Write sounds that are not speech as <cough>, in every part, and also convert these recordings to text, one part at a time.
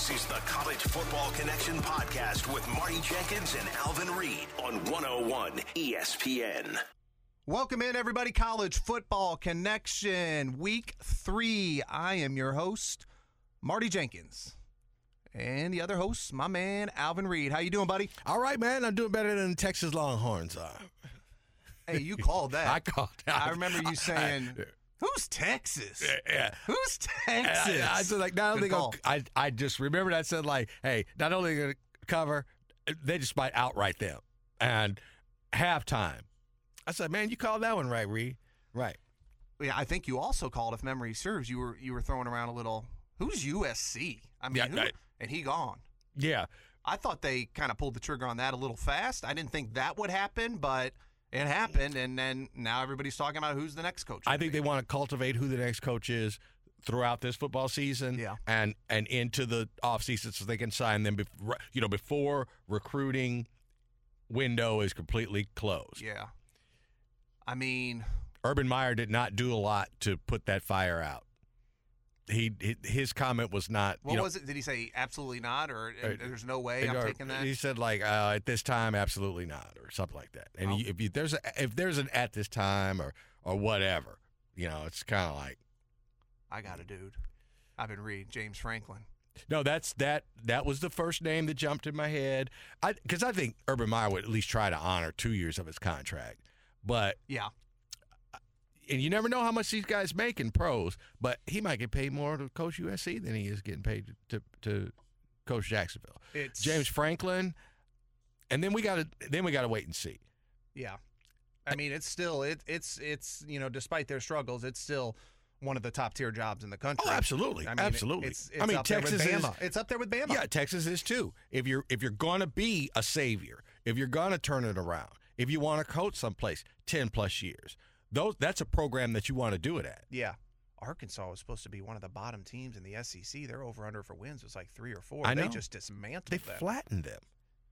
This is the College Football Connection podcast with Marty Jenkins and Alvin Reid on 101 ESPN. Welcome in, everybody. College Football Connection, week three. I am your host, Marty Jenkins. And the other host, my man, Alvin Reid. How you doing, buddy? All right, man. I'm doing better than the Texas Longhorns are. Hey, you called that. <laughs> I called that. I remember you <laughs> saying, "Who's Texas? Yeah. yeah. Who's And Texas?" I, I said like not only gonna. I I just remembered I said like, hey, not only gonna cover, they just might outright them. And halftime, I said, man, you called that one right, Reid. Right. Yeah, I think you also called, if memory serves. You were you were throwing around a little. Who's USC? I mean, Yeah, who- I- and he gone. Yeah. I thought they kind of pulled the trigger on that a little fast. I didn't think that would happen, but it happened, and then now everybody's talking about who's the next coach. I think they want to cultivate who the next coach is throughout this football season Yeah. and and into the offseason so they can sign them before, you know before recruiting window is completely closed. Yeah. I mean, Urban Meyer did not do a lot to put that fire out. He, he his comment was not. what you know, was it? Did he say absolutely not, or Uh, there's no way I'm or taking that? He said like uh, at this time, absolutely not, or something like that. And Oh. you, if you, there's a, if there's an at this time or or whatever, you know, it's kind of like I got a dude. I've been reading James Franklin. no, that's that that was the first name that jumped in my head. I because I think Urban Meyer would at least try to honor two years of his contract, but Yeah. And you never know how much these guys make in pros, but he might get paid more to coach USC than he is getting paid to to coach Jacksonville. It's James Franklin, and then we got to then we got to wait and see. Yeah. I mean, it's still it it's it's you know, despite their struggles, it's still one of the top tier jobs in the country. Oh, absolutely, I mean, absolutely. It's, it's I mean, Texas is it's up there with Bama. yeah, Texas is too. If you're if you're going to be a savior, if you're going to turn it around, if you want to coach someplace ten plus years, those that's a program that you want to do it at. Yeah. Arkansas was supposed to be one of the bottom teams in the SEC. Their over under for wins was like three or four. I They know. just dismantled They them. flattened them,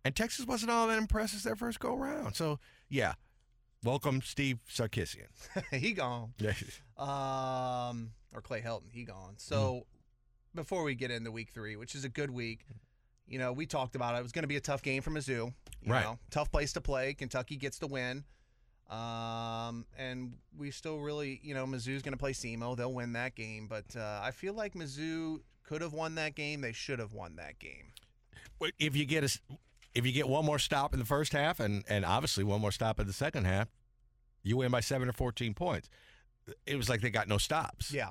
and Texas wasn't all that impressive their first go around. So yeah, welcome Steve Sarkisian. <laughs> he gone. Um, or Clay Helton, he gone. So Mm-hmm. before we get into week three, which is a good week, you know, we talked about it. It was going to be a tough game for Mizzou. You Right. know, tough place to play. Kentucky gets the win. Um, and we still really, you know, Mizzou's going to play SEMO. They'll win that game. But uh, I feel like Mizzou could have won that game. They should have won that game. If you get a if you get one more stop in the first half and and obviously one more stop in the second half, you win by seven or fourteen points. It was like they got no stops. Yeah.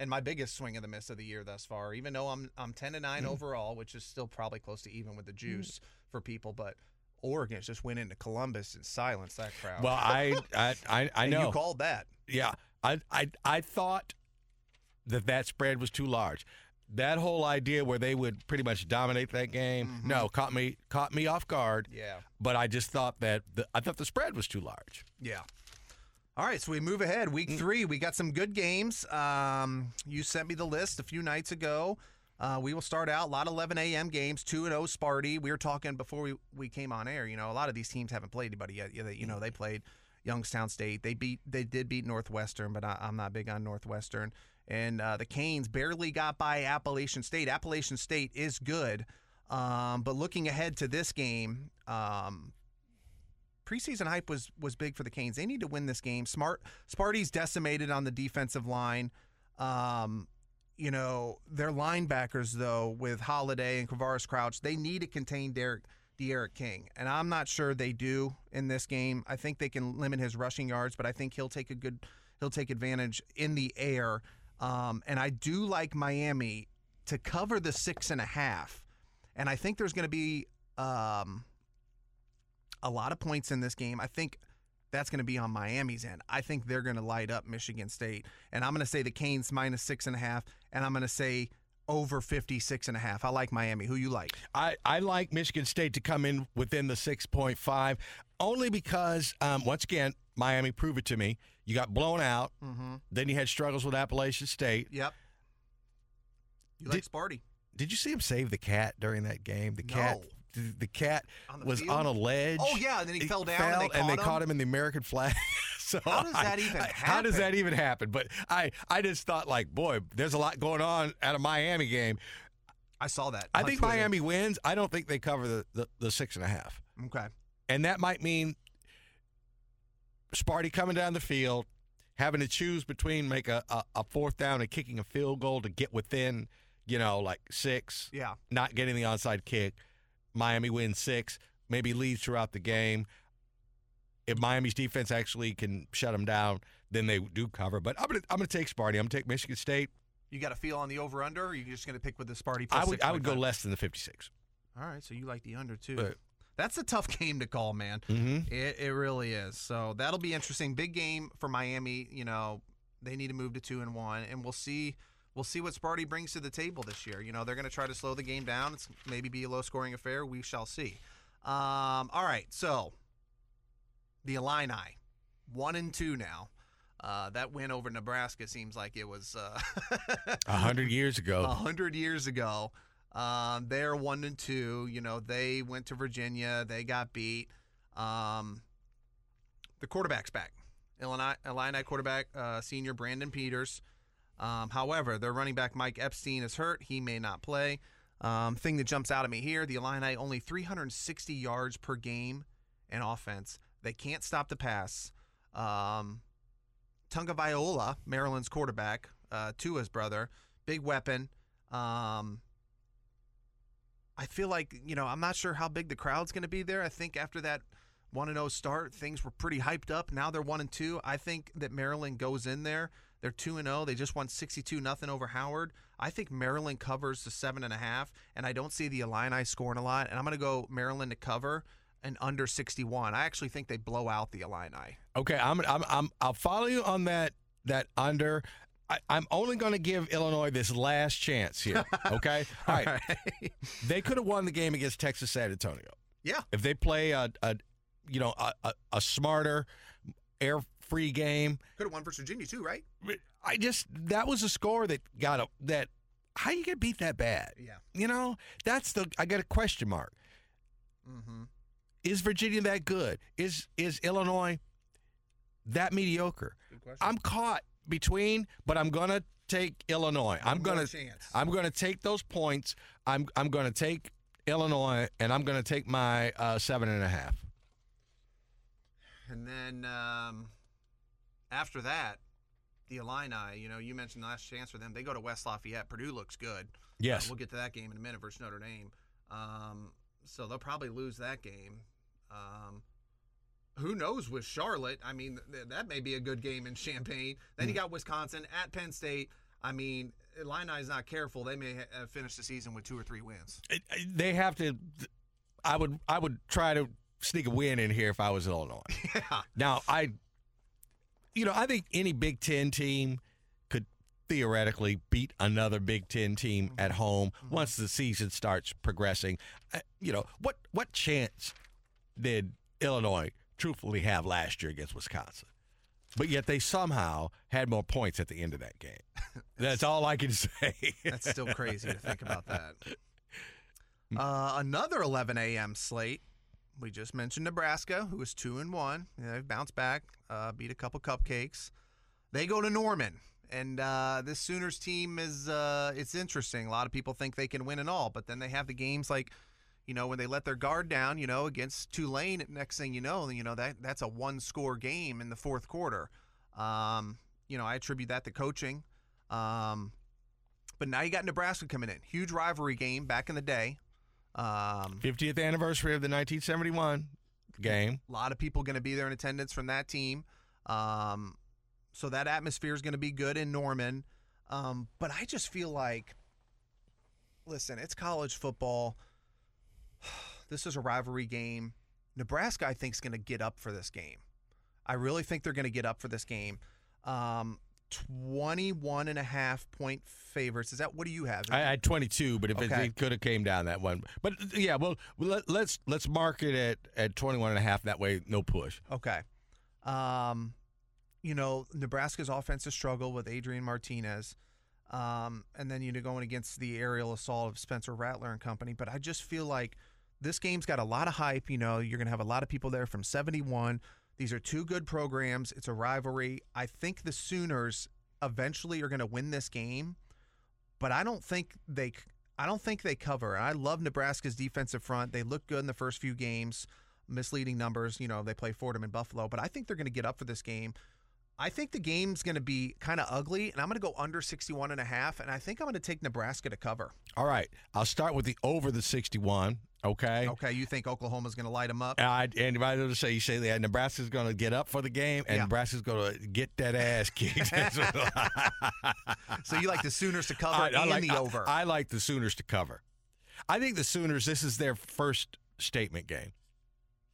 And my biggest swing of the miss of the year thus far, even though I'm I'm ten to Mm. nine overall, which is still probably close to even with the juice for people, but Oregon just went into Columbus and silenced that crowd. Well, I I I, I <laughs> And know. you called that. yeah, I I I thought that that spread was too large. That whole idea where they would pretty much dominate that game, Mm-hmm. no, caught me caught me off guard. Yeah. But I just thought that the, I thought the spread was too large. Yeah. All right, so we move ahead. Week Mm. three, we got some good games. Um, you sent me the list a few nights ago. Uh, we will start out a lot of 11 a.m. games, two and zero Sparty. We were talking before we, we came on air. You know, a lot of these teams haven't played anybody yet. Yeah, they, you know, they played Youngstown State. They beat they did beat Northwestern, but I, I'm not big on Northwestern. And uh, the Canes barely got by Appalachian State. Appalachian State is good, um, but looking ahead to this game, um, preseason hype was was big for the Canes. They need to win this game. Smart Sparty's decimated on the defensive line. Um, you know, their linebackers though with Holiday and Quavaris Crouch, they need to contain D'Eriq D'Eriq King, and I'm not sure they do in this game. I think they can limit his rushing yards, but I think he'll take a good he'll take advantage in the air. Um, and I do like Miami to cover the six and a half, and I think there's going to be um, a lot of points in this game. I think that's going to be on Miami's end. I think they're going to light up Michigan State. And I'm going to say the Canes minus six and a half, and I'm going to say over 56 and a half. I like Miami. Who you like? I, I like Michigan State to come in within the 6.5 only because, um, once again, Miami, prove it to me. You got blown out. Mm-hmm. Then you had struggles with Appalachian State. Yep. You like Did- Sparty? Did you see him save the cat during that game? The cat, No. The, the cat On the was field? on a ledge. Oh, yeah, and then he fell down and they and they caught caught him? in the American flag. <laughs> so How does that I- even I- How does happen? that even happen? But I, I just thought like, boy, there's a lot going on at a Miami game. I saw that. I think Twitter. Miami wins. I don't think they cover the, the, the six and a half. Okay. And that might mean Sparty coming down the field, having to choose between make a, a, a fourth down and kicking a field goal to get within, you know, like six, Yeah. not getting the onside kick. Miami wins six, maybe leads throughout the game. If Miami's defense actually can shut them down, then they do cover. But I'm gonna I'm gonna take Sparty. I'm gonna take Michigan State. You got a feel on the over under, or are you just going to pick with the Sparty? I would I would go less than the 56. All right, so you like the under too. But- That's a tough game to call, man. Mm-hmm. It, it really is. So that'll be interesting. Big game for Miami. You know, they need to move to two and one, and we'll see. We'll see what Sparty brings to the table this year. You know, they're going to try to slow the game down. It's maybe be a low scoring affair. We shall see. Um, all right, so the Illini, one and two now. Uh, that win over Nebraska seems like it was uh, <laughs> A hundred years ago. a hundred years ago. Um, they're one and two. You know, they went to Virginia. They got beat. Um, the quarterback's back. Illini, Illini quarterback, uh, senior Brandon Peters. Um, however, their running back Mike Epstein is hurt. He may not play. Um, thing that jumps out at me here: the Illini only 360 yards per game in offense. They can't stop the pass. Um, Taulia Tagovailoa, Maryland's quarterback, uh, Tua's brother, big weapon. Um, I feel like you know I'm not sure how big the crowd's going to be there. I think after that one and zero start, things were pretty hyped up. Now they're one and two. I think that Maryland goes in there. They're two and zero. They just won sixty two nothing over Howard. I think Maryland covers the seven and a half, and I don't see the Illini scoring a lot. And I'm going to go Maryland to cover and under sixty one. I actually think they blow out the Illini. Okay, I'm, I'm, I'm, I'll follow you on that that under. I, I'm only going to give Illinois this last chance here. <laughs> Okay, all right. They could have won the game against Texas San Antonio yeah. if they play a, a you know, a, a, a smarter, air-free game. Could have won versus Virginia too, right? I just that was a score that got a that. How you get beat that bad? Yeah. You know, that's the I got a question mark. Mm-hmm. Is Virginia that good? Is is Illinois that mediocre? I'm caught between, but I'm gonna take Illinois. I'm gonna chance. I'm gonna take those points. I'm I'm gonna take Illinois, and I'm gonna take my uh, seven and a half. And then um, after that, the Illini, you know, you mentioned the last chance for them. They go to West Lafayette. Purdue looks good. Yes. Uh, we'll get to that game in a minute versus Notre Dame. Um, so they'll probably lose that game. Um, who knows with Charlotte? I mean, th- that may be a good game in Champaign. Then you got Wisconsin at Penn State. I mean, Illini's not careful. They may ha- uh, finish the season with two or three wins. It- it- they have to. I would I would try to sneak a win in here if I was Illinois. <laughs> yeah. Now I, you know, I think any Big Ten team could theoretically beat another Big Ten team at home once the season starts progressing. Uh, you know what what chance did Illinois truthfully have last year against Wisconsin? But yet they somehow had more points at the end of that game. <laughs> That's all I can <laughs> say. That's still crazy to think about that. <laughs> Uh, another 11 a.m. slate. We just mentioned Nebraska, who was two and one. They've bounced back, uh, beat a couple cupcakes. They go to Norman, and uh, this Sooners team is uh, it's interesting. A lot of people think they can win and all, but then they have the games like, you know, when they let their guard down, you know, against Tulane. Next thing you know, you know that that's a one score game in the fourth quarter. Um, you know, I attribute that to coaching. Um, but now you got Nebraska coming in. Huge rivalry game back in the day. Um, 50th anniversary of the 1971 game. a lot of people going to be there in attendance from that team. Um, so that atmosphere is going to be good in Norman. Um, but I just feel like, listen, it's college football. <sighs> This is a rivalry game. Nebraska, I think, is going to get up for this game. I really think they're going to get up for this game. Um, 21 and a half point favorites. Is that what do you have? I had 22, but if it, it could have came down that one. But yeah, well, let, let's let's mark it at at 21 and a half. That way, no push. Okay. Um, you know, Nebraska's offensive struggle with Adrian Martinez. Um, and then you know going against the aerial assault of Spencer Rattler and company. But I just feel like this game's got a lot of hype. You know, you're gonna have a lot of people there from 71. These are two good programs. It's a rivalry. I think the Sooners eventually are gonna win this game, but I don't think they. I don't think they cover. I love Nebraska's defensive front. They look good in the first few games. Misleading numbers, you know, they play Fordham and Buffalo, but I think they're going to get up for this game. I think the game's going to be kind of ugly, and I'm going to go under 61 and a half, and I think I'm going to take Nebraska to cover. All right. I'll start with the over the 61. Okay. Okay, you think Oklahoma's going to light them up? I, anybody to say you say that Nebraska's going to get up for the game and Yeah. Nebraska's going to get that ass kicked. <laughs> <laughs> So you like the Sooners to cover I, I like the I- over? I, like the Sooners to cover. I think the Sooners. This is their first statement game.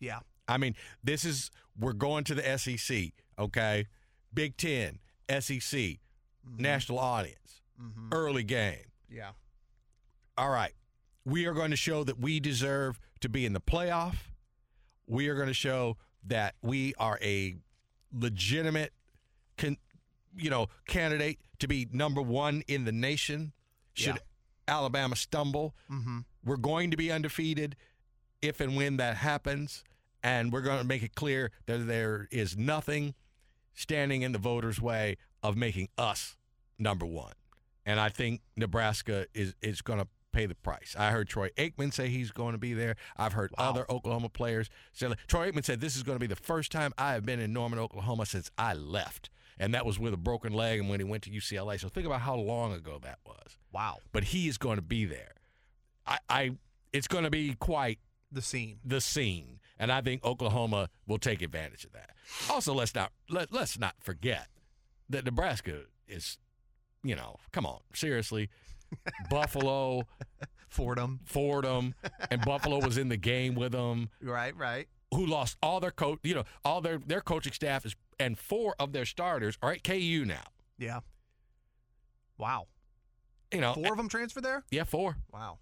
yeah. I mean, this is we're going to the SEC. Okay, Big Ten, SEC, national audience, Mm-hmm. early game. Yeah. All right. We are going to show that we deserve to be in the playoff. We are going to show that we are a legitimate con, you know, candidate to be number 1 in the nation. Should Alabama stumble, Mm-hmm. we're going to be undefeated if and when that happens and we're going to make it clear that there is nothing standing in the voters way of making us number 1 and I think Nebraska is is going to pay the price. I heard Troy Aikman say he's going to be there. I've heard Wow. other Oklahoma players say. Troy Aikman said this is going to be the first time I have been in Norman, Oklahoma since I left, and that was with a broken leg and when he went to UCLA. So think about how long ago that was. Wow. But he is going to be there. I, I it's going to be quite The scene. the scene, and I think Oklahoma will take advantage of that. Also, let's not let, let's not forget that Nebraska is, you know, come on, seriously, <laughs> Buffalo, Fordham. Fordham, and Buffalo was in the game with them, Right, right. who lost all their coach, you know, all their their coaching staff is, and four of their starters are at KU now. Yeah. Wow. You know, Four of them transferred there? yeah, four. Wow.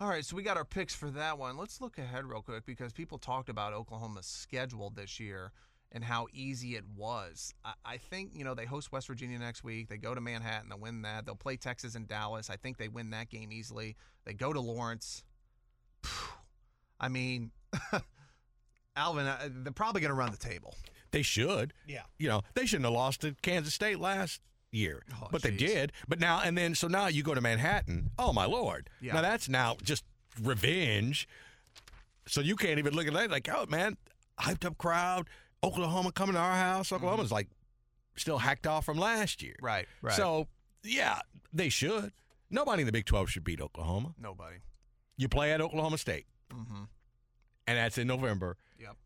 All right, so we got our picks for that one. Let's look ahead real quick because people talked about Oklahoma's schedule this year and how easy it was. I, I think, you know, they host West Virginia next week. They go to Manhattan, they'll win that. They'll play Texas and Dallas. I think they win that game easily. They go to Lawrence. I mean, <laughs> Alvin, uh, they're probably going to run the table. They should. Yeah. You know, they shouldn't have lost to Kansas State last year, Oh, but they did. But now and then, so now you go to Manhattan. Oh my lord! Yeah. Now that's now just revenge. So you can't even look at that like, oh man, hyped up crowd. Oklahoma coming to our house. Oklahoma's like still hacked off from last year. Mm-hmm. Right, right. So yeah, they should. Nobody in the Big Twelve should beat Oklahoma. Nobody. You play at Oklahoma State, Mm-hmm. and that's in November. Yep.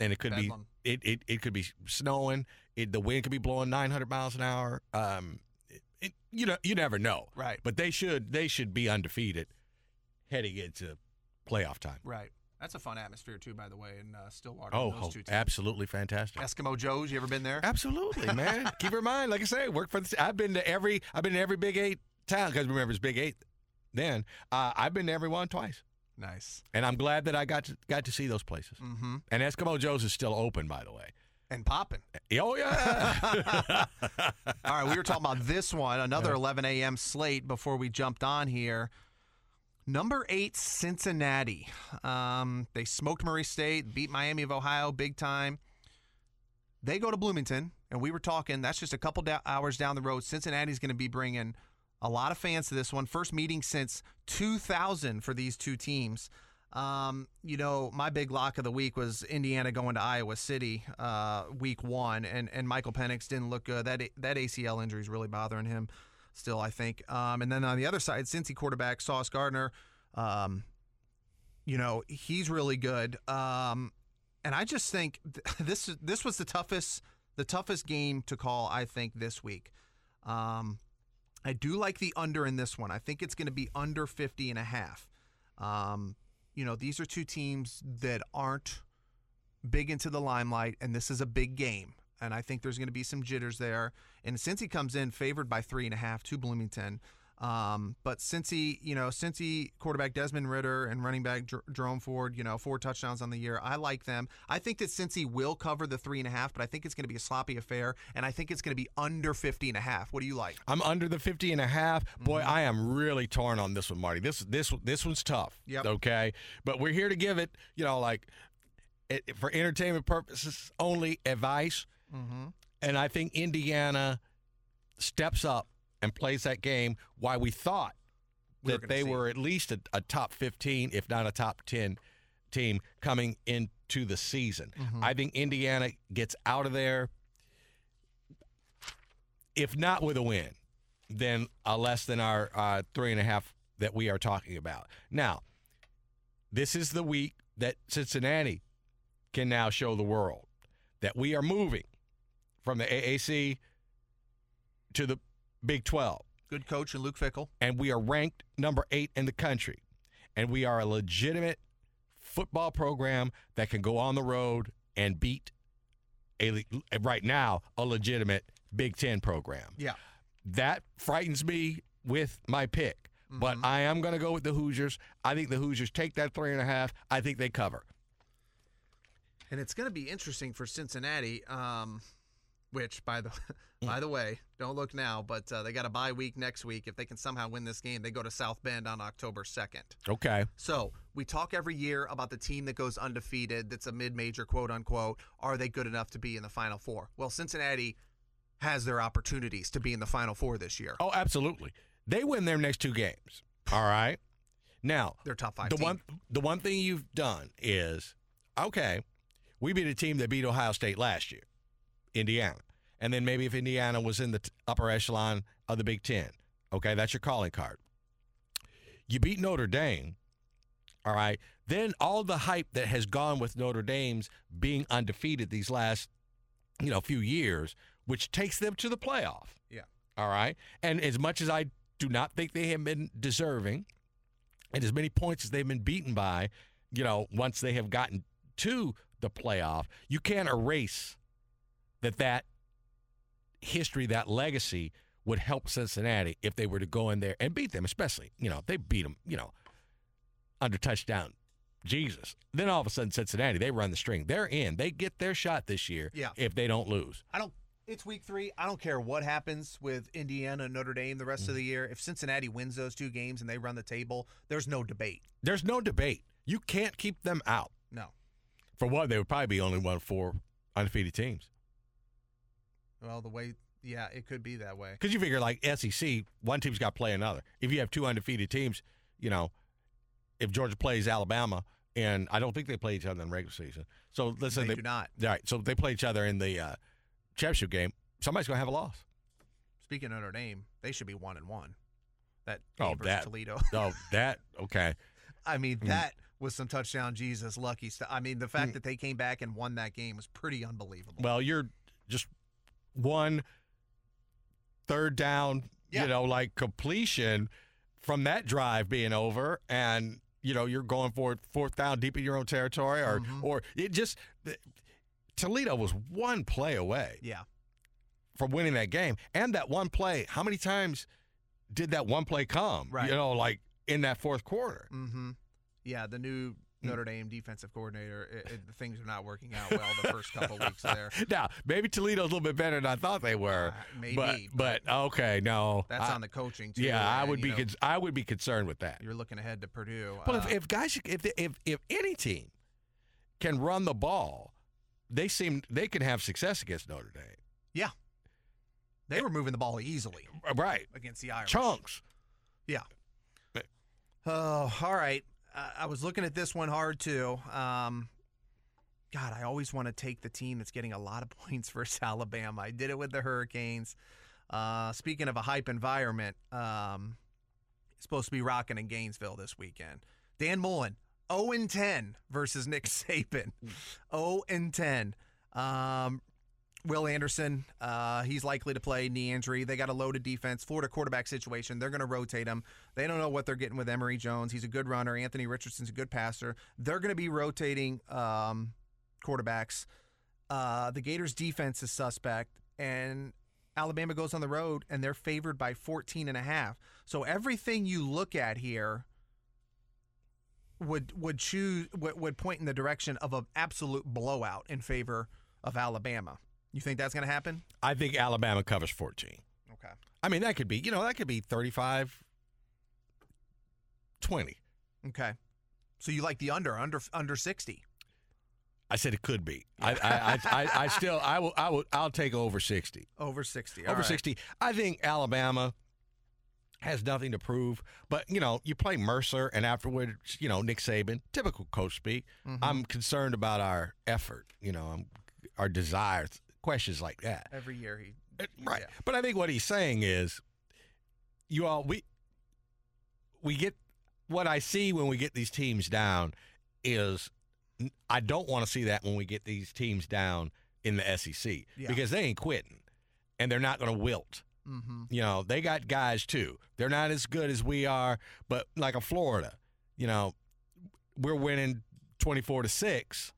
and it could be it, it it could be snowing. It, the wind could be blowing 900 miles an hour. Um, it, it, you know, you never know. Right. But they should they should be undefeated heading into playoff time. Right. That's a fun atmosphere too, by the way, in uh, Stillwater. Oh, those oh, absolutely fantastic. Eskimo Joe's. You ever been there? Absolutely, <laughs> man. Keep in mind, like I say, work for the. I've been to every. I've been to every Big Eight town because remember it's Big Eight. Then uh, I've been to every one twice, Nice. and I'm glad that I got to got to see those places. Mm-hmm. And Eskimo Joe's is still open, by the way. And popping. Oh yeah. <laughs> All right, we were talking about this one, another 11 a.m. slate before we jumped on here. Number eight, Cincinnati. Um, they smoked Murray State, beat Miami of Ohio big time. They go to Bloomington, and we were talking. That's just a couple da- hours down the road. Cincinnati's going to be bringing a lot of fans to this one. First meeting since 2000 for these two teams. Um, you know, my big lock of the week was Indiana going to Iowa City, uh, week one, and and Michael Penix didn't look good. That that ACL injury is really bothering him, still, I think. Um, and then on the other side, Cincy quarterback Sauce Gardner, um, you know, he's really good. Um, and I just think th- <laughs> this this was the toughest the toughest game to call. I think this week. Um, I do like the under in this one. I think it's going to be under 50 and a half. Um, you know, these are two teams that aren't big into the limelight, and this is a big game. And I think there's going to be some jitters there. And Cincy comes in favored by three and a half to Bloomington, um, but Cincy, you know, Cincy quarterback Desmond Ridder and running back Jer- Jerome Ford, you know, four touchdowns on the year, I like them. I think that Cincy will cover the three and a half, but I think it's going to be a sloppy affair, and I think it's going to be under 50 and a half. What do you like? I'm under the 50 and a half. Boy, I am really torn on this one, Marty. This this this one's tough. Yep. Okay, but we're here to give it, you know, like it, for entertainment purposes only advice. Mm-hmm. And I think Indiana steps up and plays that game, why we thought We that they were at least a, a top 15, if not a top 10 team coming into the season. Mm-hmm. I think Indiana gets out of there, if not with a win, then a less than our uh, three and a half that we are talking about. Now, this is the week that Cincinnati can now show the world that we are moving from the AAC to the Big 12 Good coach and Luke Fickell. and we are ranked number eight in the country. And we are a legitimate football program that can go on the road and beat a right now a legitimate Big Ten program. Yeah. That frightens me with my pick. But I am going to go with the Hoosiers. I think the Hoosiers take that three and a half. I think they cover. And it's going to be interesting for Cincinnati, um, which by the <laughs> by the way, don't look now, but uh, they got a bye week next week. If they can somehow win this game, they go to South Bend on October second. Okay. So we talk every year about the team that goes undefeated, that's a mid-major, quote unquote. Are they good enough to be in the Final Four? Well, Cincinnati has their opportunities to be in the Final Four this year. Oh, absolutely. They win their next two games. All right. Now, They're top five. the team. one the one thing you've done is okay we beat a team that beat ohio state last year indiana. And then maybe if indiana was in the t- upper echelon of the big ten okay that's your calling card. You beat notre dame all right? Then all the hype that has gone with notre dame's being undefeated these last you know few years which takes them to the playoff Yeah. all right? And as much as i do not think they have been deserving and as many points as they've been beaten by, you know, once they have gotten to the playoff, you can't erase that that history, that legacy would help Cincinnati if they were to go in there and beat them, especially, you know, if they beat them, you know, under touchdown. Jesus. Then all of a sudden, Cincinnati, they run the string. They're in. They get their shot this year Yeah. if they don't lose. I don't. It's week three. I don't care what happens with Indiana and Notre Dame the rest Mm. of the year. If Cincinnati wins those two games and they run the table, there's no debate. There's no debate. You can't keep them out. No. For one, they would probably be only one of four undefeated teams. Well, the way, yeah, it could be that way. Because you figure, like SEC, one team's got to play another. If you have two undefeated teams, you know, if Georgia plays Alabama, and I don't think they play each other in the regular season. So let's say They they, do not. All right, so they play each other in the uh, championship game. Somebody's going to have a loss. Speaking of Notre Dame, they should be one and one. That Oh, that- Toledo. <laughs> Oh, that okay. <laughs> I mean, Mm. that was some touchdown Jesus lucky stuff. I mean, the fact Mm. that they came back and won that game was pretty unbelievable. Well, you're just one third down, Yeah. you know, like completion from that drive being over, and you know you're going for it fourth down deep in your own territory, or Mhm. or it just Toledo was one play away yeah, from winning that game, and that one play. How many times did that one play come? Right. You know, like in that fourth quarter. mm-hmm. yeah. The new. Notre Dame defensive coordinator, it, it, things are not working out well the first couple <laughs> weeks there. Now, maybe Toledo's a little bit better than I thought they were. Uh, maybe, but, but but okay, no. That's I- on the coaching too. Yeah, I would be know, con- I would be concerned with that. you're looking ahead to Purdue. Well, Uh, if, if guys if if if any team can run the ball, they seem they can have success against Notre Dame. yeah, they were moving the ball easily Right, against the Irish. chunks. Yeah. Oh, all right. I was looking at this one hard too. Um, God, I always want to take the team that's getting a lot of <laughs> points versus Alabama. I did it with the Hurricanes. Uh, speaking of a hype environment, um, supposed to be rocking in Gainesville this weekend. Dan Mullen, 0 and 10 versus Nick <laughs> Saban. 0 and 10. Um, Will Anderson, uh, he's likely to play knee injury. They got a loaded defense, Florida quarterback situation. They're going to rotate him. They don't know what they're getting with Emory Jones. He's a good runner. Anthony Richardson's a good passer. They're going to be rotating um, quarterbacks. Uh, the Gators' defense is suspect, and Alabama goes on the road, and they're favored by 14 and a half. So everything you look at here would would choose would, would point in the direction of an absolute blowout in favor of Alabama. You think that's going to happen? I think Alabama covers 14. Okay. I mean, that could be, you know, that could be 35 20. Okay. So you like the under under under 60. I said it could be. I, I, I, I, still, I will, I will, I'll take over 60. Over 60. All over right. 60. I think Alabama has nothing to prove. But you know, you play Mercer, and afterward, you know, Nick Saban, typical coach speak. Mm-hmm. I'm concerned about our effort. You know, I'm, our desires, questions like that. Every year he. Uh, Right. Yeah. But I think what he's saying is, you all we we get what I see when we get these teams down is I don't want to see that when we get these teams down in the SEC Yeah. because they ain't quitting and they're not going to wilt. Mm-hmm. You know, they got guys too. They're not as good as we are, but like a Florida, you know, we're winning 24 to 6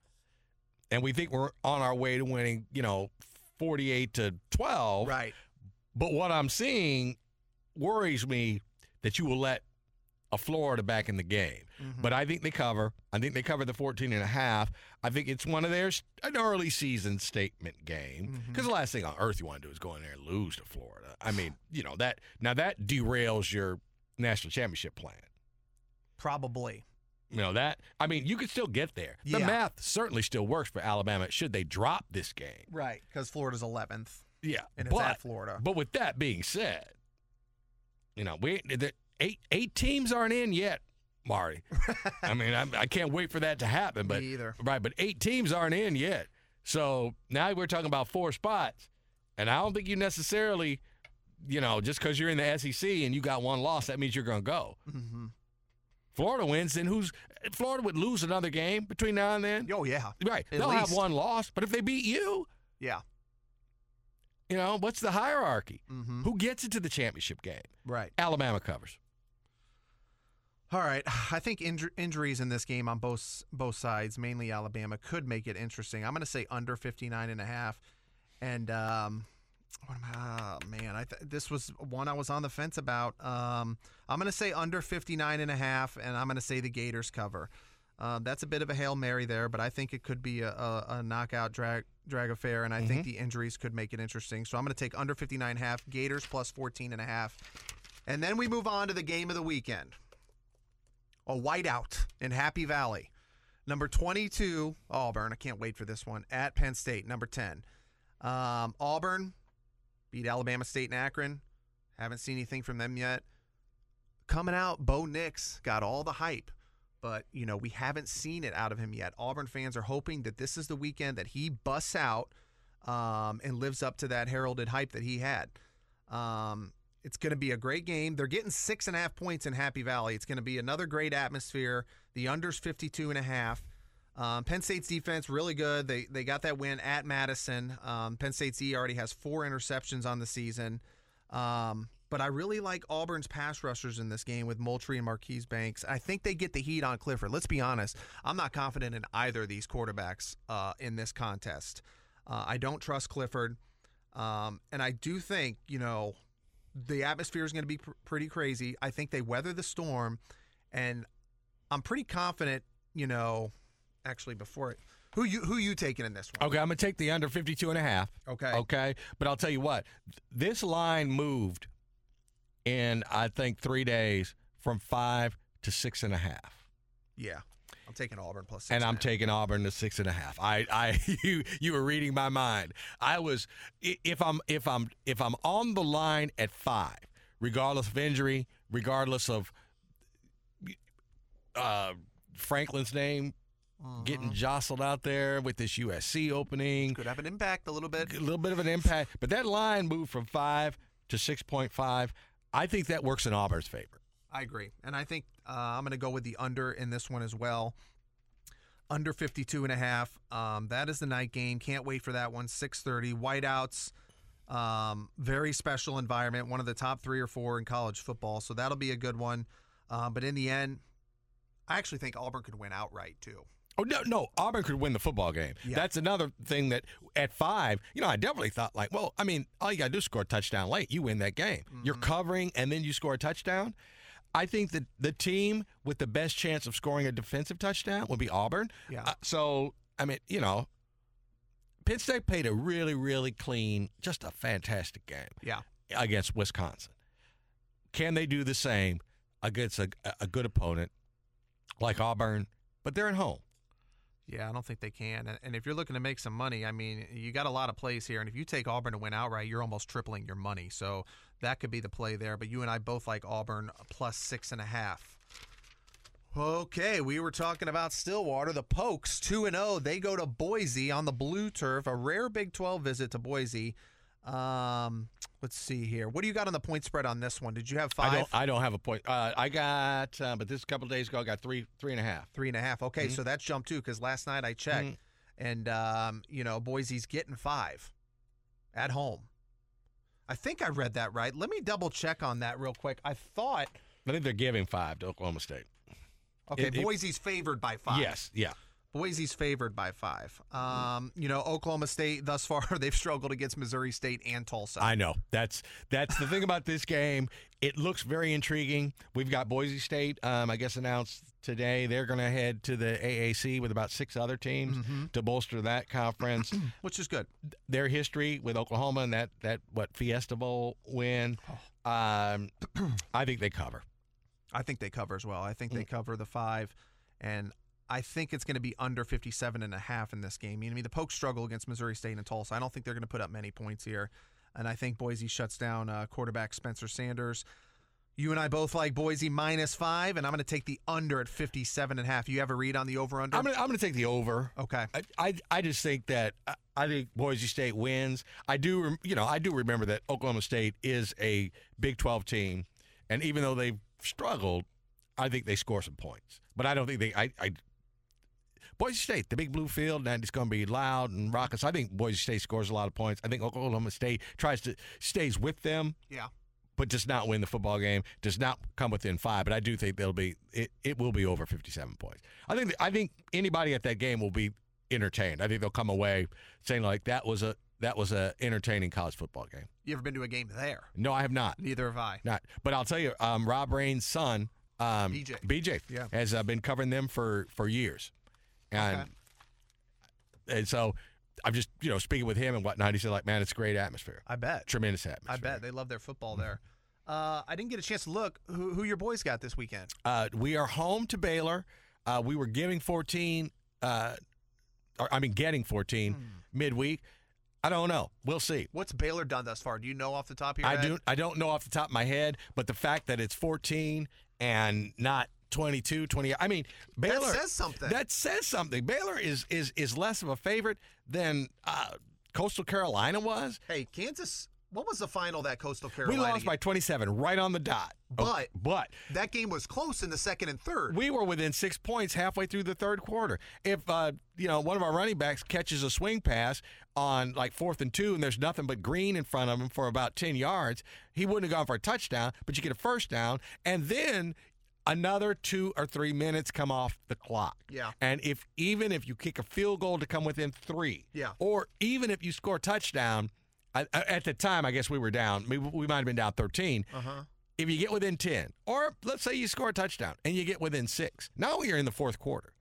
and we think we're on our way to winning, you know, 48 to 12. Right. But what I'm seeing worries me that you will let a Florida back in the game. Mhm. But I think they cover. I think they cover the 14 and a half. I think it's one of their an early season statement game because the last thing on earth you want to do is go in there and lose to Florida. I mean, you know that now that derails your national championship plan. Probably. You know that. I mean, you could still get there. The Yeah. math certainly still works for Alabama. Should they drop this game? Right. Because Florida's 11th, Yeah, and it's but at Florida. But with that being said, you know, we the eight eight teams aren't in yet, Marty. <laughs> I mean, I'm, I can't wait for that to happen. But Me either. right, but eight teams aren't in yet. So now we're talking about four spots, and I don't think you necessarily, you know, just because you're in the SEC and you got one loss, that means you're going to go. Mm-hmm. Florida wins, then who's Florida would lose another game between now and then? Oh yeah. Right, At they'll have one loss, but if they beat you, Yeah. you know, what's the hierarchy? Mm-hmm. Who gets into the championship game? Right. Alabama covers. All right. I think injur- injuries in this game on both both sides, mainly Alabama, could make it interesting. I'm going to say under 59 and a half. And um what am I, oh, man, I th- this was one I was on the fence about. Um I'm going to say under 59 and a half and I'm going to say the Gators cover. Um, that's a bit of a hail mary there, but I think it could be a, a, a knockout drag drag affair, and I think the injuries could make it interesting. So I'm going to take under 59 and a half, Gators plus 14 and a half, and then we move on to the game of the weekend a whiteout in Happy Valley. Number 22, Auburn. I can't wait for this one. At Penn State, number 10. Um, Auburn beat Alabama State and Akron. Haven't seen anything from them yet. Coming out, Bo Nix got all the hype, but you know we haven't seen it out of him yet. Auburn fans are hoping that this is the weekend that he busts out um, and lives up to that heralded hype that he had. Um, it's going to be a great game. They're getting six and a half points in Happy Valley. It's going to be another great atmosphere. The under's 52 and a half. Um, Penn State's defense really good. They they got that win at Madison. Um, Penn State's E already has four interceptions on the season. Um, but I really like Auburn's pass rushers in this game with Moultrie and Marquise Banks. I think they get the heat on Clifford. Let's be honest. I'm not confident in either of these quarterbacks uh, in this contest. Uh, I don't trust Clifford. Um, and I do think, you know, the atmosphere is going to be pr- pretty crazy. I think they weather the storm, and I'm pretty confident. You know, actually, before it, who you who you taking in this one? Okay, I'm going to take the under 52 and a half. Okay. Okay. But I'll tell you what, this line moved in, I think, three days from five to six and a half. Yeah, I'm taking Auburn plus. Six and I'm half. taking Auburn to six and a half. I, I, <laughs> you, you were reading my mind. I was, if I'm, if I'm, if I'm on the line at five, regardless of injury, regardless of uh, Franklin's name getting jostled out there with this USC opening, could have an impact a little bit. a little bit of an impact. But that line moved from five to six point five. I think that works in Auburn's favor. I agree. And I think uh, I'm going to go with the under in this one as well. Under 52 and a half. Um, that is the night game. Can't wait for that one. 6:30 whiteouts. Um, very special environment. One of the top three or four in college football. So that'll be a good one. Um, but in the end, I actually think Auburn could win outright too. Oh no, no, Auburn could win the football game. Yeah. That's another thing that at five, you know, I definitely thought like, well, I mean, all you gotta do is score a touchdown late, you win that game. You're covering and then you score a touchdown. I think that the team with the best chance of scoring a defensive touchdown would be Auburn. Yeah. Uh, so I mean, you know, Penn State played a really, really clean, just a fantastic game Yeah. against Wisconsin. Can they do the same against a, a good opponent like Auburn? But they're at home. Yeah, I don't think they can. And, if you're looking to make some money, I mean, you got a lot of plays here. And if you take Auburn to win outright, you're almost tripling your money. So that could be the play there. But you and I both like Auburn plus six and a half. Okay, we were talking about Stillwater. The Pokes, 2 and 0. They go to Boise on the blue turf, a rare Big 12 visit to Boise. Um, let's see here. What do you got on the point spread on this one? Did you have five? I don't. I don't have a point. Uh, I got, uh, but this a couple days ago, I got three, three and a half. Three and a half. Okay, Mm-hmm. so that's jumped too because last night I checked, and um, you know Boise's getting five at home. I think I read that right. Let me double check on that real quick. I thought I think they're giving five to Oklahoma State. okay, it- Boise's favored by five. Yes. Yeah. Boise's favored by five. Um, you know Oklahoma State thus far <laughs> they've struggled against Missouri State and Tulsa. I know. That's that's the thing about this game. It looks very intriguing. We've got Boise State, um, I guess, announced today. They're going to head to the AAC with about six other teams Mm-hmm. to bolster that conference. <clears throat> which is good. Their history with Oklahoma and that that what Fiesta Bowl win, Oh. um, <clears throat> I think they cover. I think they cover as well. I think Mm. they cover the five, and I think it's going to be under 57 and a half in this game. I mean, the Pokes struggle against Missouri State and Tulsa. I don't think they're going to put up many points here, and I think Boise shuts down uh, quarterback Spencer Sanders. You and I both like Boise minus five, and I'm going to take the under at 57 and a half. You have a read on the over under? I'm gonna, I'm going to take the over. okay. I, I, I just think that I, I think Boise State wins. I do, rem- you know, I do remember that Oklahoma State is a Big 12 team, and even though they've struggled, I think they score some points. But I don't think they. I, I Boise State, the big blue field, and it's going to be loud and raucous. I think Boise State scores a lot of points. I think Oklahoma State tries to stays with them, Yeah. but does not win the football game. Does not come within five. But I do think they'll be. It, it will be over fifty-seven points. I think. I think anybody at that game will be entertained. I think they'll come away saying like that was a that was a entertaining college football game. You ever been to a game there? No, I have not. Neither have I. Not. But I'll tell you, um, Rob Rains' son, um, BJ. BJ, Yeah. has uh, been covering them for for years, and Okay. and so I'm just you know speaking with him and whatnot. He said like, man, it's a great atmosphere, I bet. tremendous atmosphere. I bet they love their football there. Uh, I didn't get a chance to look who, who your boys got this weekend. Uh, we are home to Baylor. Uh, we were giving 14, uh, or I mean, getting 14 Hmm. midweek. I don't know. We'll see. What's Baylor done thus far? Do you know off the top of your I head? do. I don't know off the top of my head, but the fact that it's 14 and not 22, 20. I mean, Baylor says something. That says something. Baylor is is is less of a favorite than uh, Coastal Carolina was. Hey, Kansas. What was the final that Coastal Carolina? We lost by 27, right on the dot. Oh, But- but that game was close in the second and third. we were within six points halfway through the third quarter. If uh, you know one of our running backs catches a swing pass on like fourth and two, and there's nothing but green in front of him for about ten yards, he wouldn't have gone for a touchdown. But you get a first down, and then another two or three minutes come off the clock. Yeah. And if even if you kick a field goal to come within three, Yeah. or even if you score a touchdown. I- At the time, I guess we were down. We, we might have been down 13 Uh huh. if you get within 10, or let's say you score a touchdown and you get within six, now you're in the fourth quarter.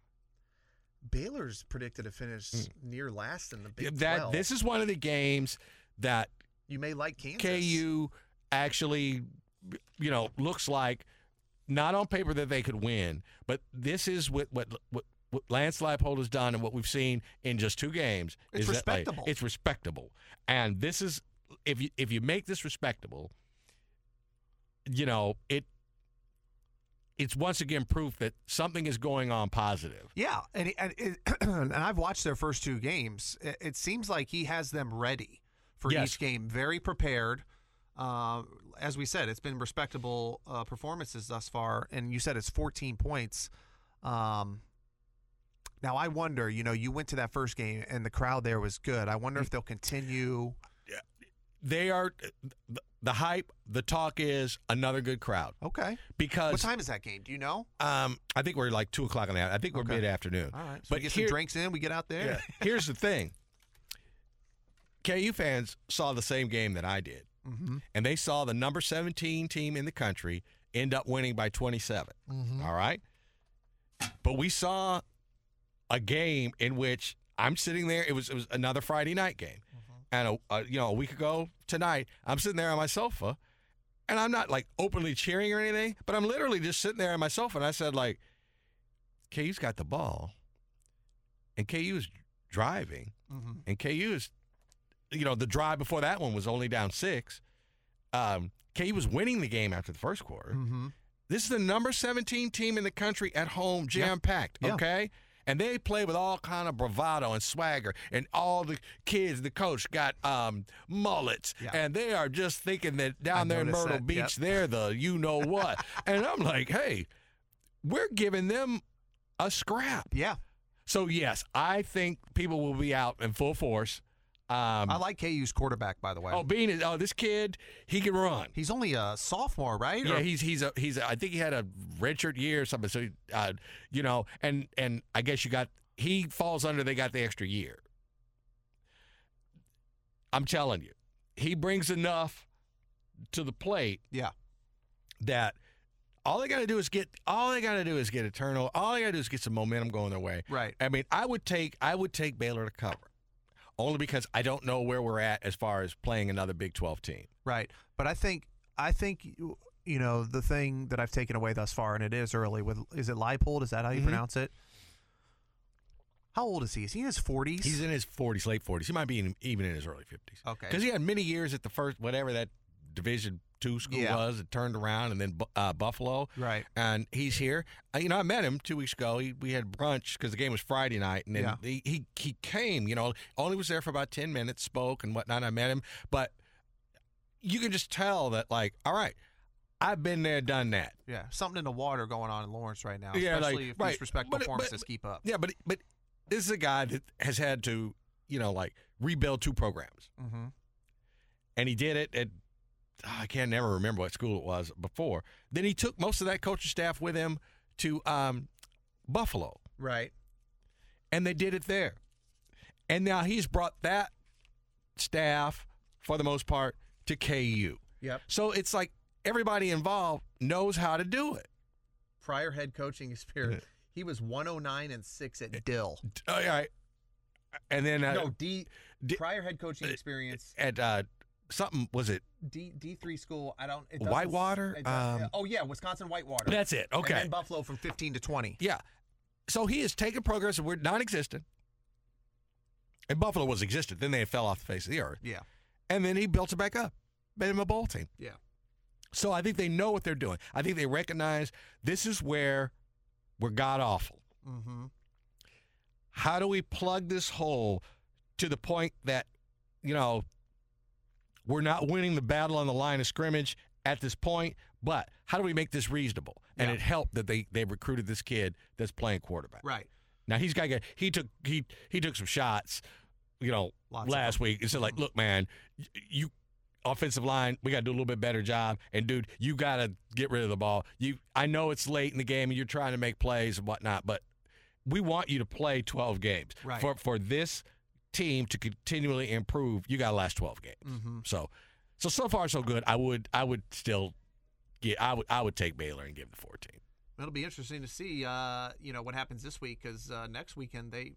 Baylor's predicted to finish near last in the Big that 12. This is one of the games that you may like Kansas. KU actually, you know, looks like not on paper that they could win, but this is what what what, what Lance Leipold has done and what we've seen in just two games. It's is that, like, respectable. it's respectable, and this is if you if you make this respectable, you know it. It's once again proof that something is going on positive. Yeah, and he- and, it, <clears throat> and I've watched their first two games. It, it seems like he has them ready for Yes. each game, very prepared. Uh, as we said, it's been respectable uh, performances thus far, and you said it's 14 points. Um, now I wonder, you know, you went to that first game and the crowd there was good. I wonder if they'll continue. They are the, the hype. The talk is another good crowd Okay, because what time is that game? Do you know? Um, I think we're like two o'clock in the afternoon. I think we're Okay. mid afternoon. All right, so but we get here- some drinks in. We get out there. Yeah. Here's the thing. KU fans saw the same game that I did, Mm-hmm. and they saw the number 17 team in the country end up winning by 27. Mm-hmm. All right, but we saw a game in which I'm sitting there. It was it was another Friday night game, and a, a, you know a week ago tonight, I'm sitting there on my sofa, and I'm not like openly cheering or anything, but I'm literally just sitting there on my sofa, and I said like, KU's got the ball. and KU is driving, Mhm. and KU is, you know, the drive before that one was only down six. Um, KU was winning the game after the first quarter. Mm-hmm. This is the number 17 team in the country at home, jam packed. Yeah. Okay. And they play with all kind of bravado and swagger, and all the kids, the coach got um, mullets, Yeah. and they are just thinking that down I there in Myrtle that, Beach, yep. they're the you know what. <laughs> and I'm like, hey, we're giving them a scrap. Yeah, So yes, I think people will be out in full force. Um, I like KU's quarterback, by the way. oh, Bean is oh this kid, he can run. He's only a sophomore, right? Yeah, Or- he's he's a he's a, I think he had a redshirt year or something. So uh, you know, and and I guess you got he falls under they got the extra year. I'm telling you, he brings enough to the plate yeah. that all they got to do is get all they got to do is get a turnover. All they got to do is get some momentum going their way. Right. I mean, I would take I would take Baylor to cover, only because I don't know where we're at as far as playing another Big 12 team. Right. But I think I think you, know the thing that I've taken away thus far, and it is early. With is it Leipold? Is that how you Mhm. pronounce it? How old is he? Is he in his forties? He's in his 40s, late 40s. He might be in, even in his early 50s. okay. Because he had many years at the first, whatever that Division two school Yeah. was, it turned around, and then uh, Buffalo. right. And he's here. Uh, you know, I met him two weeks ago. He, we had brunch because the game was Friday night, and then Yeah. he, he he came. You know, only was there for about ten minutes, spoke and whatnot. I met him, but you can just tell that, like, all right, I've been there, done that. Yeah. Something in the water going on in Lawrence right now. Yeah, like, Especially if right. these respect But it- but- performances keep up. Yeah, but but this is a guy that has had to, you know, like rebuild two programs. Mm-hmm. and he did it at I can't never remember what school it was before. Then he took most of that coaching staff with him to um, Buffalo, Right. and they did it there. And now he's brought that staff, for the most part, to KU. Yep. So it's like everybody involved knows how to do it. Prior head coaching experience. <laughs> He was 109 and six at Dill. All right. And then uh, no, D, D- prior head coaching experience. at uh, something was it? D D three school. I don't. It Whitewater? it Um, oh yeah, Wisconsin Whitewater. That's it. And Okay. then Buffalo from 15 to 20. Yeah. So he has taken progress that were non-existent. And Buffalo was existent. Then they fell off the face of the earth. Yeah. And then he built it back up. Made him a bowl team. Yeah. So I think they know what they're doing. I think they recognize this is where we're god awful. Mm-hmm. How do we plug this hole to the point that, you know, we're not winning the battle on the line of scrimmage at this point, but how do we make this reasonable? And Yeah. it helped that they they recruited this kid that's playing quarterback. Right. Now he's got to he took he he took some shots, you know, Lots last week and said like, Mhm. look, man, you offensive line, we got to do a little bit better job. And dude, you got to get rid of the ball. You, I know it's late in the game and you're trying to make plays and whatnot, but we want you to play 12 games Right. for for this team to continually improve. You got to last 12 games. Mm-hmm. So, so so far so good. I would I would still get I would I would take Baylor and give the 14. It'll be interesting to see, uh, you know, what happens this week because uh, next weekend they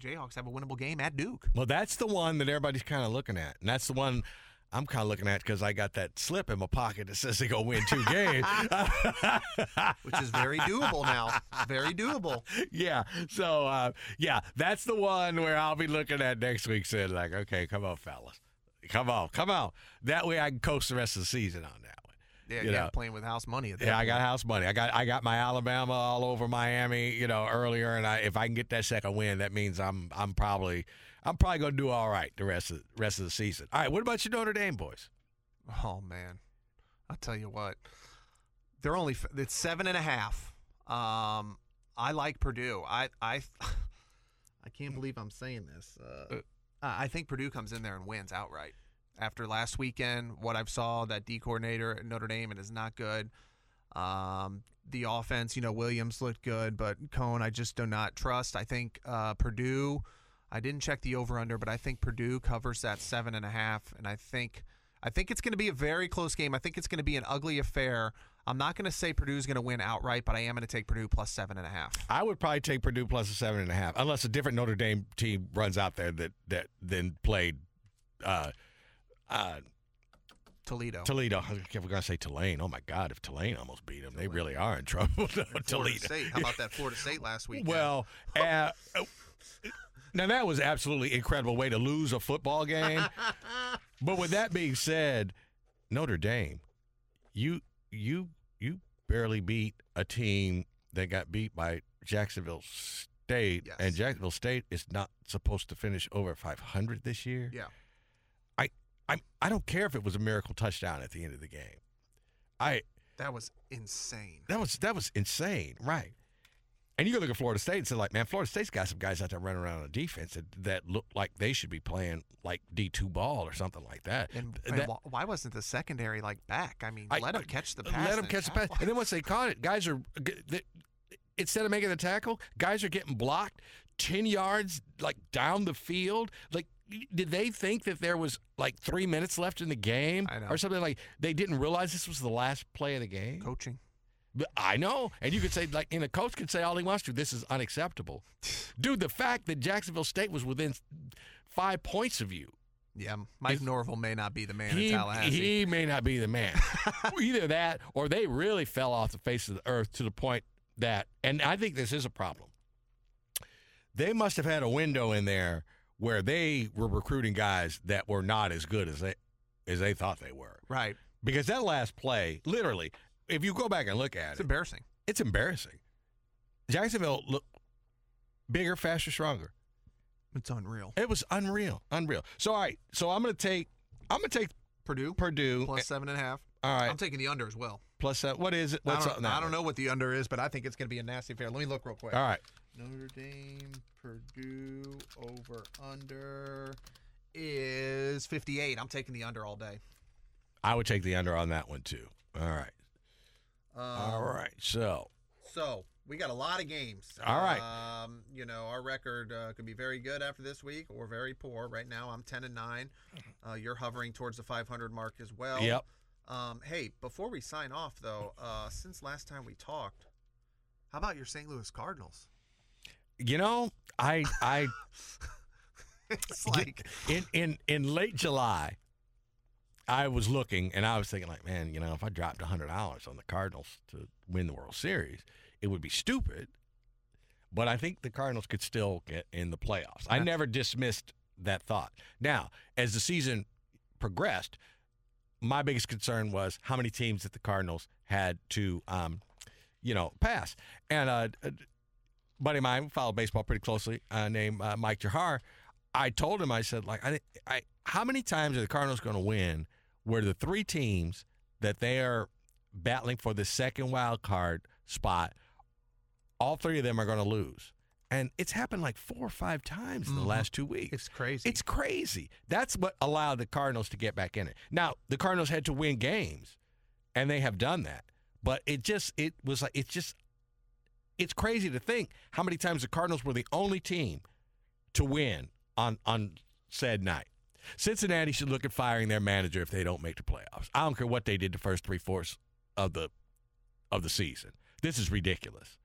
Jayhawks have a winnable game at Duke. Well, that's the one that everybody's kind of looking at, and that's the one I'm kind of looking at because I got that slip in my pocket that says they gonna win two games. <laughs> which is very doable now. Very doable. yeah. So uh, yeah, that's the one where I'll be looking at next week, saying like, okay, come on, fellas, come on, come on. That way I can coast the rest of the season on that one. Yeah, You yeah, know. playing with house money. At that Yeah, I got house money. I got I got my Alabama all over Miami, you know, earlier, and I if I can get that second win, that means I'm I'm probably I'm probably gonna do all right the rest of rest of the season. All right, what about your Notre Dame boys? Oh man, I'll tell you what. They're only it's seven and a half. Um, I like Purdue. I I <laughs> I can't believe I'm saying this. Uh, I I think Purdue comes in there and wins outright. After last weekend, what I've saw that D coordinator at Notre Dame, it is not good. Um, the offense, you know, Williams looked good, but Coan, I just do not trust. I think uh, Purdue. I didn't check the over under, but I think Purdue covers that seven and a half, and I think I think it's going to be a very close game. I think it's going to be an ugly affair. I'm not going to say Purdue's going to win outright, but I am going to take Purdue plus seven and a half. I would probably take Purdue plus a seven and a half, unless a different Notre Dame team runs out there that that then played uh, uh, Toledo. Toledo. I was going to say Tulane. Oh my God, if Tulane almost beat them, they really are in trouble. Toledo. State. How about that Florida State last week? Well, uh, now that was absolutely incredible way to lose a football game. <laughs> but with that being said, Notre Dame, you you you barely beat a team that got beat by Jacksonville State, Yes. and Jacksonville State is not supposed to finish over 500 this year. Yeah. I I I don't care if it was a miracle touchdown at the end of the game. I That was insane. that was that was insane, right? And you go look at Florida State and say, like, man, Florida State's got some guys out there running around on defense that, that look like they should be playing like D two ball or something like that. And, That- wh- why wasn't the secondary like back? I mean, I- let him catch the pass. Let them catch the pass. And then once they caught it, guys are they, instead of making the tackle, guys are getting blocked ten yards like down the field. Like, did they think that there was like three minutes left in the game I know. or something like? They didn't realize this was the last play of the game. coaching. But I know, and you could say like, and the coach could say all he wants to. This is unacceptable, <sighs> dude. The fact that Jacksonville State was within five points of you, Yeah, Mike It's- Norvell may not be the man in Tallahassee. he may not be the man. <laughs> Either that, or they really fell off the face of the earth to the point that, and I think this is a problem. They must have had a window in there where they were recruiting guys that were not as good as they as they thought they were. right. Because that last play, literally, if you go back and look at it. It's it, embarrassing. it's embarrassing. Jacksonville look bigger, faster, stronger. It's unreal. It was unreal, unreal. So all right, so I'm gonna take, I'm gonna take Purdue Purdue. plus seven and a half. all right, I'm taking the under as well. plus uh, what is it? What's I up don't? I don't know what the under is, but I think it's going to be a nasty affair. Let me look real quick. All right, Notre Dame, Purdue, over under is 58. I'm taking the under all day. I would take the under on that one too. All right, Um, all right. So So we got a lot of games. All right. Um, you know, our record uh, could be very good after this week or very poor. Right now, I'm 10 and 9. Uh, you're hovering towards the 500 mark as well. Yep. Um, hey, before we sign off, though, uh, since last time we talked, how about your St. Louis Cardinals? you know, I I <laughs> It's like, in in in late July, I was looking and I was thinking like, man, you know, if I dropped hundred dollars on the Cardinals to win the World Series, it would be stupid. But I think the Cardinals could still get in the playoffs. I never dismissed that thought. Now, as the season progressed, my biggest concern was how many teams that the Cardinals had to, um, you know, pass. And uh, a buddy of mine followed baseball pretty closely, uh, named uh, Mike Jahar. I told him, I said, like, I, I, how many times are the Cardinals going to win where the three teams that they are battling for the second wild card spot, all three of them are going to lose? And it's happened like four or five times in the Mhm. last two weeks. it's crazy. It's crazy. That's what allowed the Cardinals to get back in it. Now, the Cardinals had to win games, and they have done that. But it just, it was like, it's just, it's crazy to think how many times the Cardinals were the only team to win on on said night. Cincinnati should look at firing their manager if they don't make the playoffs. I don't care what they did the first three fourths of the of the season. This is ridiculous.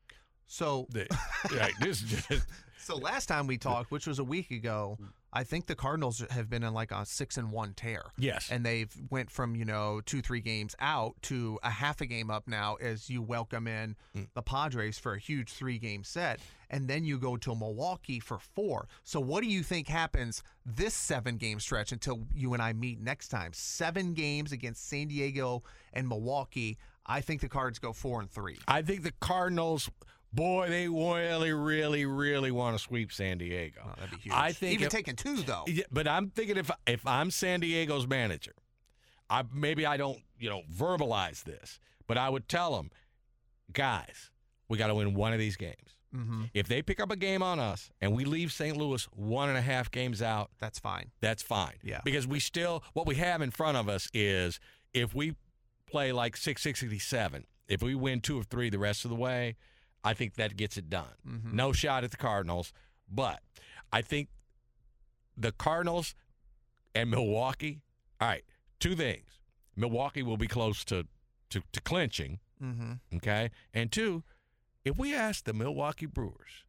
so, The- <laughs> like, this is just, so last time we talked, which was a week ago, I think the Cardinals have been in like a six and one tear. yes. and they've went from you know two three games out to a half a game up now as you welcome in Mm. the Padres for a huge three game set and then you go to Milwaukee for four so what do you think happens this seven game stretch until you and I meet next time seven games against San Diego and Milwaukee I think the Cards go four and three I think the Cardinals, boy, they really, really, really want to sweep San Diego. Oh, that'd be huge I think even if- taking two though Yeah, but I'm thinking if if I'm San Diego's manager, I maybe I don't you know verbalize this, but I would tell them, guys, we got to win one of these games. mm-hmm. If they pick up a game on us and we leave St. Louis one and a half games out, that's fine that's fine. Yeah. Because we still, what we have in front of us is if we play like 667, if we win two of three the rest of the way, I think that gets it done. Mhm. No shot at the Cardinals, but I think the Cardinals and Milwaukee, all right, two things. Milwaukee will be close to, to, to clinching, mm-hmm. okay? And two, if we ask the Milwaukee Brewers,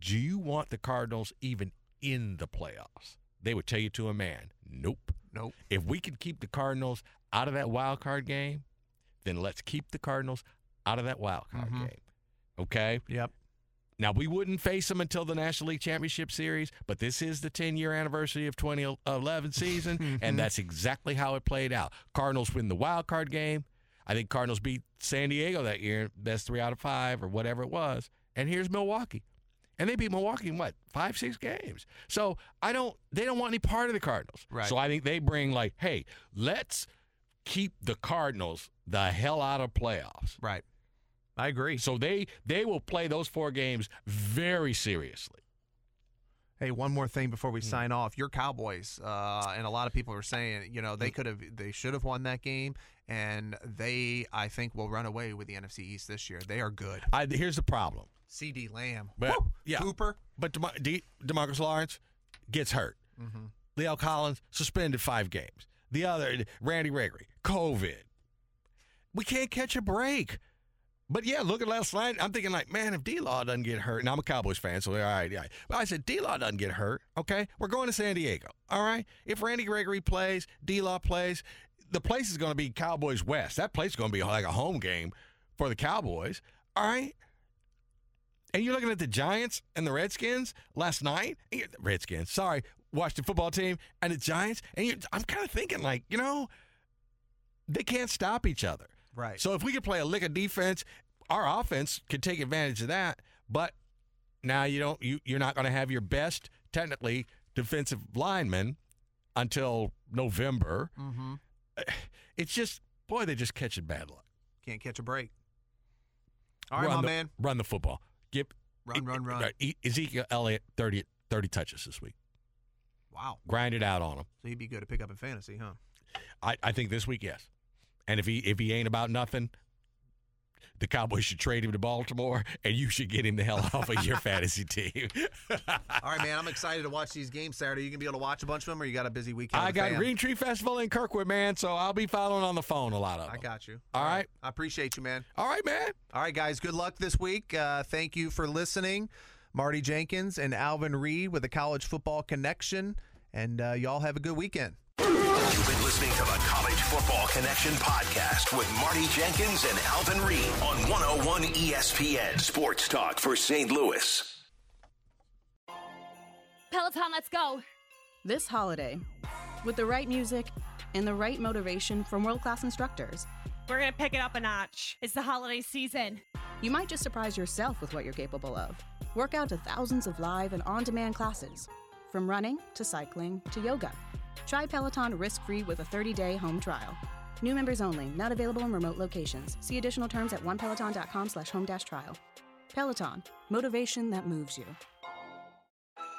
do you want the Cardinals even in the playoffs? They would tell you to a man, nope. nope If we can keep the Cardinals out of that wild card game, then let's keep the Cardinals out of that wild card Mhm. game. Okay? yep Now, we wouldn't face them until the National League Championship Series, but this is the 10 year anniversary of 2011 season, <laughs> and that's exactly how it played out. Cardinals win the wild card game. I think Cardinals beat San Diego that year, best three out of five or whatever it was. And here's Milwaukee. And they beat Milwaukee in what, five, six games. So I don't, they don't want any part of the Cardinals. Right. So I think they bring, like, hey, let's keep the Cardinals the hell out of playoffs. Right. I agree. So they they will play those four games very seriously. Hey, one more thing before we sign off. Your Cowboys, uh, and a lot of people are saying, you know, they could have, they should have won that game, and they, I think, will run away with the NFC East this year. They are good. I, here's the problem. CeeDee Lamb, But- Woo! yeah. Cooper, But DeMar- De- Demarcus Lawrence gets hurt. Mm-hmm. Leo Collins suspended five games. The other, Randy Gregory, COVID. We can't catch a break. But yeah, look at last night. I'm thinking like, man, if D Law doesn't get hurt, and I'm a Cowboys fan, so all right, yeah. But I said D Law doesn't get hurt. Okay, we're going to San Diego. All right, if Randy Gregory plays, D Law plays, the place is going to be Cowboys West. That place is going to be like a home game for the Cowboys. All right. And you're looking at the Giants and the Redskins last night. Redskins, sorry, Washington football team and the Giants. And I'm kind of thinking like, you know, they can't stop each other. Right? So if we could play a lick of defense, our offense could take advantage of that. But now you don't. You you're not going to have your best technically defensive lineman until November. mm-hmm. <sighs> It's just boy, they're just catching bad luck. Can't catch a break. All right, run my the, man. Run the football. Give Run, run, run. E- Ezekiel Elliott 30, 30 touches this week. Wow. Grind it out on him. So he'd be good to pick up in fantasy, huh? I, I think this week, yes. And if he if he ain't about nothing, the Cowboys should trade him to Baltimore, and you should get him the hell off of your <laughs> fantasy team. All right, man. I'm excited to watch these games Saturday. You gonna be able to watch a bunch of them, or you got a busy weekend? I got? Green Tree Festival in Kirkwood, man, so I'll be following on the phone a lot of them. I got you. All right. I appreciate you, man. All right, man. All right, guys. Good luck this week. Uh, thank you for listening. Marty Jenkins and Alvin Reid with the College Football Connection. And uh, y'all have a good weekend. You've been listening to the College Football Connection podcast with Marty Jenkins and Alvin Reid on 101 ESPN Sports Talk for St. Louis. Peloton, let's go. This holiday, with the right music and the right motivation from world class instructors, We're going to pick it up a notch. It's the holiday season. you might just surprise yourself with what you're capable of. Work out to thousands of live and on demand classes, from running to cycling to yoga. Try Peloton risk free with a 30 day home trial. New members only, not available in remote locations. See additional terms at onepeloton.com slash home dash trial. Peloton, motivation that moves you.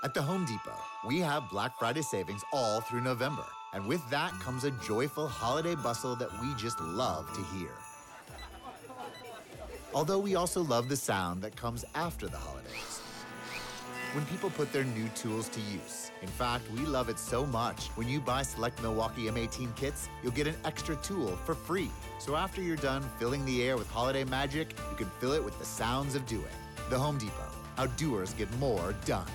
At the Home Depot, we have Black Friday savings all through November. And with that comes a joyful holiday bustle that we just love to hear. Although we also love the sound that comes after the holidays. When people put their new tools to use. In fact, we love it so much. When you buy select Milwaukee M18 kits, you'll get an extra tool for free. So after you're done filling the air with holiday magic, you can fill it with the sounds of doing. The Home Depot. How doers get more done.